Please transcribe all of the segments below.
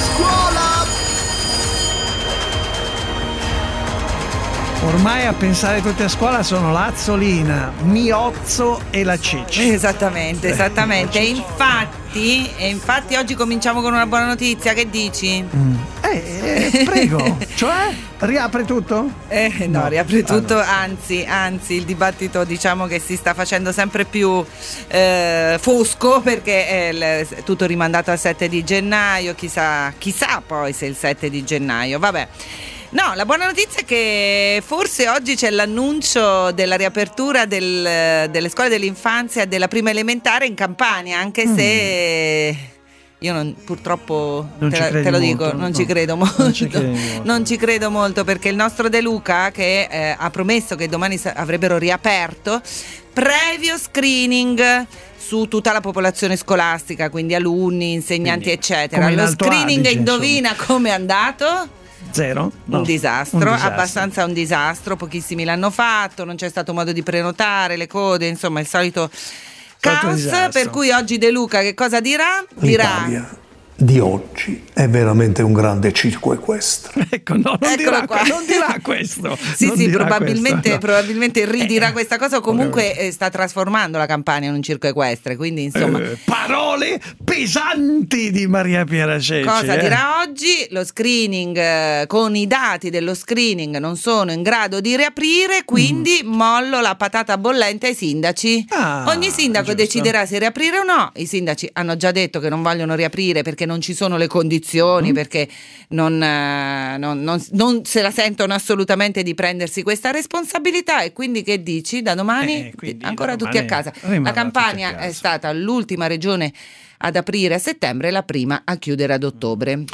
scuola! Ormai a pensare tutti a scuola sono l'Azzolina, Miozzo e la Cicci. Esattamente, esattamente. E infatti, e infatti oggi cominciamo con una buona notizia, che dici? Mm. Eh, eh, prego, cioè riapre tutto? Eh, no, no, riapre tutto, ah, no. anzi, anzi, il dibattito diciamo che si sta facendo sempre più eh, fosco perché è tutto rimandato al 7 di gennaio, chissà, chissà poi se il 7 di gennaio, vabbè. No, la buona notizia è che forse oggi c'è l'annuncio della riapertura del, delle scuole dell'infanzia della prima elementare in Campania, anche mm. se io non, purtroppo non te, te, lo dico, molto, non no. ci credo molto. Non ci, molto. non ci credo molto perché il nostro De Luca, che eh, ha promesso che domani avrebbero riaperto, previo screening su tutta la popolazione scolastica, quindi alunni, insegnanti, quindi, eccetera. Lo screening, Adige, indovina come è andato? Zero? No. Un, disastro, un disastro, abbastanza un disastro, pochissimi l'hanno fatto, non c'è stato modo di prenotare le code, insomma il solito caos, per cui oggi De Luca che cosa dirà? Dirà di oggi è veramente un grande circo equestre. Ecco, no, non, dirà, non dirà, questo. sì, non sì, probabilmente, questo, no. probabilmente, ridirà eh, questa cosa o comunque eh, sta trasformando la campagna in un circo equestre, quindi insomma... Eh, parole pesanti di Maria Piera Ceci. Cosa eh? dirà oggi? Lo screening, eh, con i dati dello screening non sono in grado di riaprire, quindi mm. mollo la patata bollente ai sindaci. Ah, Ogni sindaco giusto. deciderà se riaprire o no. I sindaci hanno già detto che non vogliono riaprire perché non ci sono le condizioni, mm. perché non, eh, non, non, non, se la sentono assolutamente di prendersi questa responsabilità e quindi che dici da domani eh, ancora da tutti a casa. La Campania è stata l'ultima regione ad aprire a settembre e la prima a chiudere ad ottobre.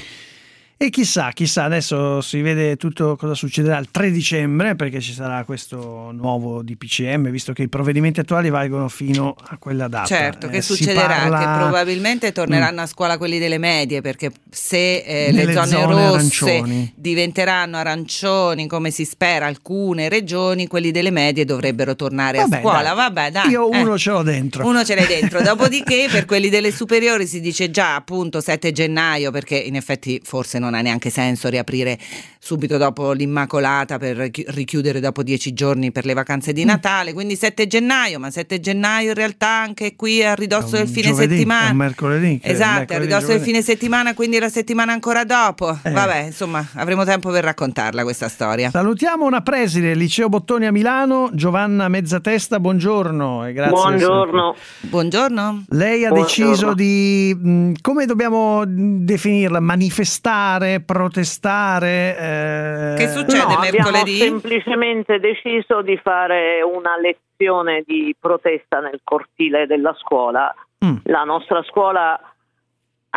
E chissà, chissà, adesso si vede tutto cosa succederà il 3 dicembre perché ci sarà questo nuovo DPCM, visto che i provvedimenti attuali valgono fino a quella data. Certo, che eh, succederà? Parla... Che probabilmente torneranno a scuola quelli delle medie perché se eh, le zone, zone rosse arancioni. diventeranno arancioni come si spera alcune regioni, quelli delle medie dovrebbero tornare Vabbè, a scuola. Dai. Vabbè, dai. Io uno eh. ce l'ho dentro. Uno ce l'hai dentro. Dopodiché per quelli delle superiori si dice già appunto 7 gennaio perché in effetti forse non non ha neanche senso riaprire subito dopo l'Immacolata per richiudere dopo dieci giorni per le vacanze di mm. Natale, quindi 7 gennaio, ma 7 gennaio in realtà anche qui a ridosso del fine giovedì, settimana. Un mercoledì. Esatto, a ridosso del fine settimana, quindi la settimana ancora dopo. Eh. Vabbè, insomma, avremo tempo per raccontarla questa storia. Salutiamo una preside, Liceo Bottoni a Milano, Giovanna Mezzatesta, buongiorno e grazie. Buongiorno. Buongiorno. Lei ha buongiorno. deciso di, mh, come dobbiamo definirla, manifestare, protestare. Eh, che succede no, mercoledì? Abbiamo semplicemente deciso di fare una lezione di protesta nel cortile della scuola. Mm. La nostra scuola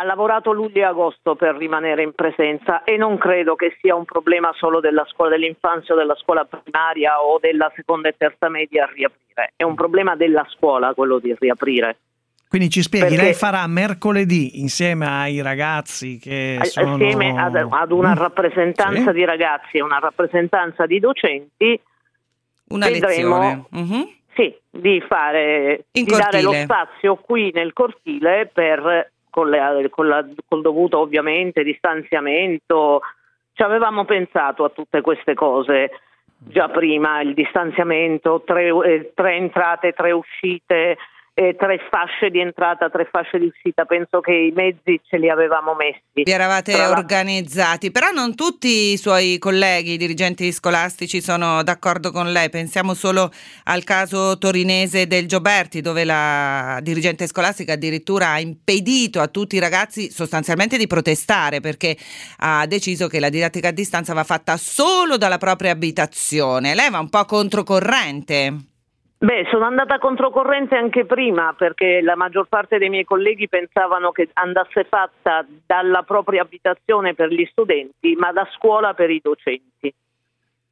ha lavorato luglio e agosto per rimanere in presenza e non credo che sia un problema solo della scuola dell'infanzia o della scuola primaria o della seconda e terza media a riaprire, è un problema della scuola quello di riaprire. Quindi ci spieghi, Perché, lei farà mercoledì insieme ai ragazzi che sono... Assieme ad, ad una mm. rappresentanza sì. di ragazzi e una rappresentanza di docenti una vedremo. Uh-huh. Sì, di fare di dare lo spazio qui nel cortile per con, le, con la, col dovuto ovviamente distanziamento. Ci avevamo pensato a tutte queste cose già prima, il distanziamento, tre, eh, tre entrate, tre uscite, eh, tre fasce di entrata, tre fasce di uscita, penso che i mezzi ce li avevamo messi. Vi eravate Tra organizzati, però non tutti i suoi colleghi, i dirigenti scolastici sono d'accordo con lei, pensiamo solo al caso torinese del Gioberti dove la dirigente scolastica addirittura ha impedito a tutti i ragazzi sostanzialmente di protestare perché ha deciso che la didattica a distanza va fatta solo dalla propria abitazione. Lei va un po' controcorrente. Beh, sono andata controcorrente anche prima perché la maggior parte dei miei colleghi pensavano che andasse fatta dalla propria abitazione per gli studenti, ma da scuola per i docenti.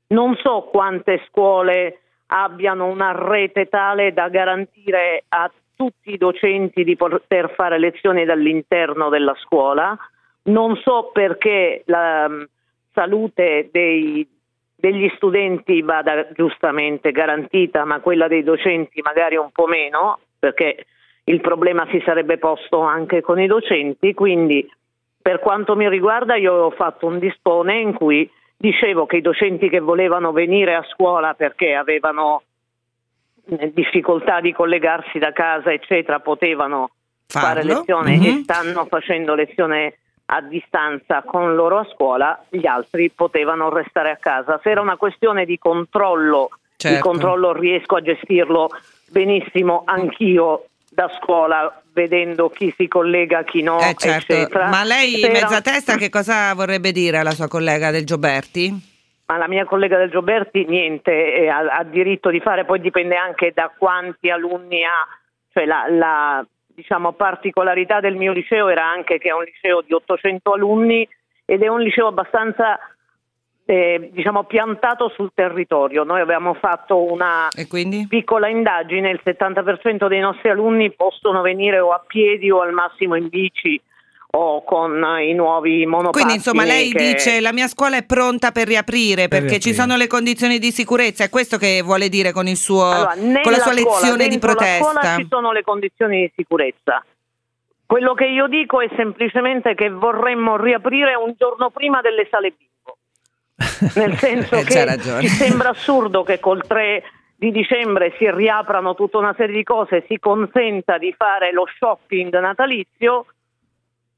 Non so quante scuole abbiano una rete tale da garantire a tutti i docenti di poter fare lezioni dall'interno della scuola. Non so perché la um, salute dei degli studenti vada giustamente garantita, ma quella dei docenti magari un po' meno, perché il problema si sarebbe posto anche con i docenti, quindi Per quanto mi riguarda io ho fatto un dispone in cui dicevo che i docenti che volevano venire a scuola perché avevano eh, difficoltà di collegarsi da casa, eccetera, potevano Farlo. fare lezione mm-hmm. e stanno facendo lezione a distanza con loro a scuola, gli altri potevano restare a casa. Se era una questione di controllo, certo. il controllo riesco a gestirlo benissimo anch'io da scuola vedendo chi si collega, chi no, eh certo. Ma lei, Era... mezza testa, che cosa vorrebbe dire alla sua collega del Gioberti? Ma la mia collega del Gioberti niente, ha, ha, diritto di fare, poi dipende anche da quanti alunni ha, cioè la, la diciamo, particolarità del mio liceo era anche che è un liceo di 800 alunni ed è un liceo abbastanza eh, diciamo, piantato sul territorio. Noi abbiamo fatto una piccola indagine, il 70% dei nostri alunni possono venire o a piedi o al massimo in bici o con i nuovi monopattini. Quindi insomma lei che... dice la mia scuola è pronta per riaprire per perché riaprire. ci sono le condizioni di sicurezza, è questo che vuole dire con, suo, allora, con la sua scuola, lezione di protesta? Nella scuola ci sono le condizioni di sicurezza. Quello che io dico è semplicemente che vorremmo riaprire un giorno prima delle sale B nel senso eh, che ci sembra assurdo che col 3 di dicembre si riaprano tutta una serie di cose, si consenta di fare lo shopping natalizio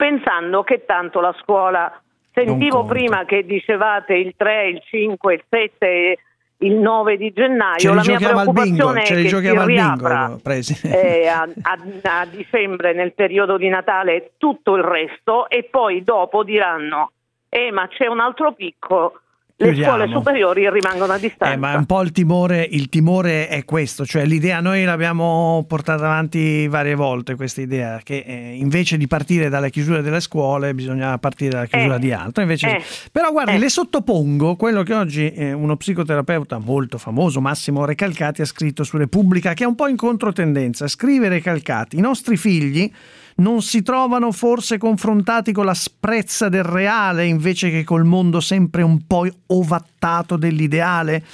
pensando che tanto la scuola sentivo prima che dicevate il 3, il 5, il 7 il 9 di gennaio la mia preoccupazione è che si riapra. Eh, a, a, a dicembre nel periodo di Natale tutto il resto e poi dopo diranno eh ma c'è un altro picco le scuole superiori rimangono a distanza. Eh, ma un po' il timore, il timore è questo, cioè l'idea, noi l'abbiamo portata avanti varie volte questa idea, che eh, invece di partire dalla chiusura delle scuole bisogna partire dalla chiusura eh, di altro. Invece, eh, però guardi, eh. le sottopongo quello che oggi eh, uno psicoterapeuta molto famoso, Massimo Recalcati, ha scritto su Repubblica, che è un po' in controtendenza. Scrive Recalcati, i nostri figli non si trovano forse confrontati con la sprezza del reale invece che col mondo sempre un po' ovattato dell'ideale?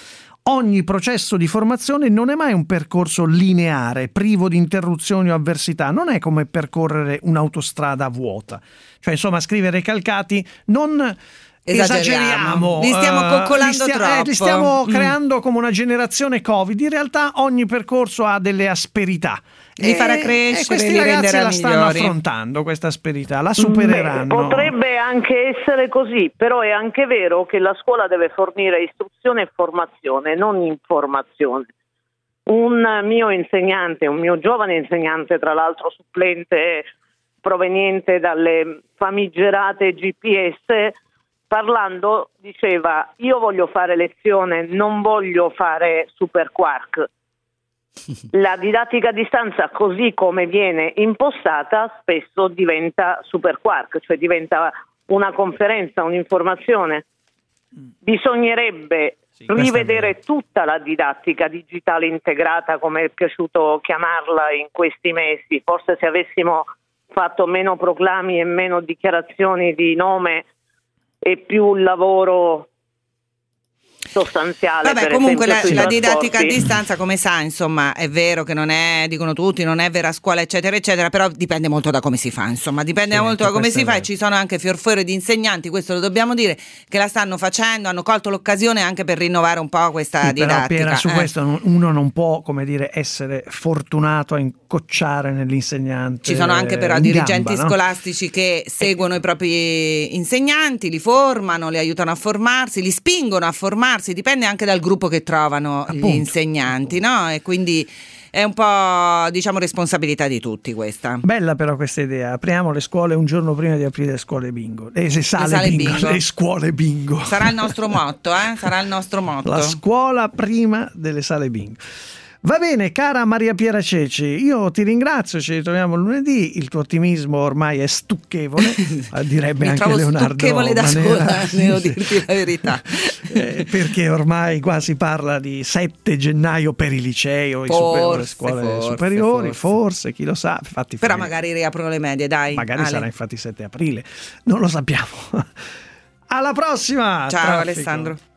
Ogni processo di formazione non è mai un percorso lineare, privo di interruzioni o avversità, non è come percorrere un'autostrada vuota. Cioè, insomma, scrivere calcati non esageriamo. Li stiamo eh, coccolando li stia- troppo. Eh, li stiamo mm. creando come una generazione Covid. In realtà ogni percorso ha delle asperità. Li farà crescere, e questi li ragazzi la stanno migliori. affrontando questa asperità, la supereranno. Beh, potrebbe anche essere così, però è anche vero che la scuola deve fornire istruzione e formazione, non informazione. Un mio insegnante, un mio giovane insegnante, tra l'altro supplente proveniente dalle famigerate GPS, parlando diceva io voglio fare lezione, non voglio fare super quark. La didattica a distanza così come viene impostata spesso diventa super quark, cioè diventa una conferenza, un'informazione. Bisognerebbe sì, rivedere tutta la didattica digitale integrata, come è piaciuto chiamarla in questi mesi. Forse se avessimo fatto meno proclami e meno dichiarazioni di nome e più lavoro sostanziale. Vabbè, comunque la, la didattica a distanza, come sa, insomma, è vero che non è, dicono tutti, non è vera scuola, eccetera, eccetera, però dipende molto da come si fa, insomma, dipende sì, molto da come si fa e ci sono anche fiorfiore di insegnanti, questo lo dobbiamo dire, che la stanno facendo, hanno colto l'occasione anche per rinnovare un po' questa sì, didattica. Però, Piera, su eh. questo uno non può, come dire, essere fortunato a incocciare nell'insegnante. Ci sono anche però dirigenti gamba, scolastici no? che seguono i propri insegnanti, li formano, li aiutano a formarsi, li spingono a formarsi ragazzi, dipende anche dal gruppo che trovano appunto, gli insegnanti, appunto. no? E quindi è un po' diciamo responsabilità di tutti questa. Bella però questa idea, apriamo le scuole un giorno prima di aprire le scuole bingo. Le, le sale, le sale bingo, bingo, le scuole bingo. Sarà il nostro motto, eh? Sarà il nostro motto. La scuola prima delle sale bingo. Va bene, cara Maria Piera Ceci, io ti ringrazio, ci ritroviamo lunedì, il tuo ottimismo ormai è stucchevole, direbbe anche Leonardo stucchevole da sola, devo dirti la verità. eh, perché ormai qua si parla di 7 gennaio per i licei o le scuole forse, superiori, forse. forse. chi lo sa. Infatti, Però magari riaprono le medie, dai. Magari Ale. sarà infatti 7 aprile, non lo sappiamo. Alla prossima! Ciao Traffico. Alessandro.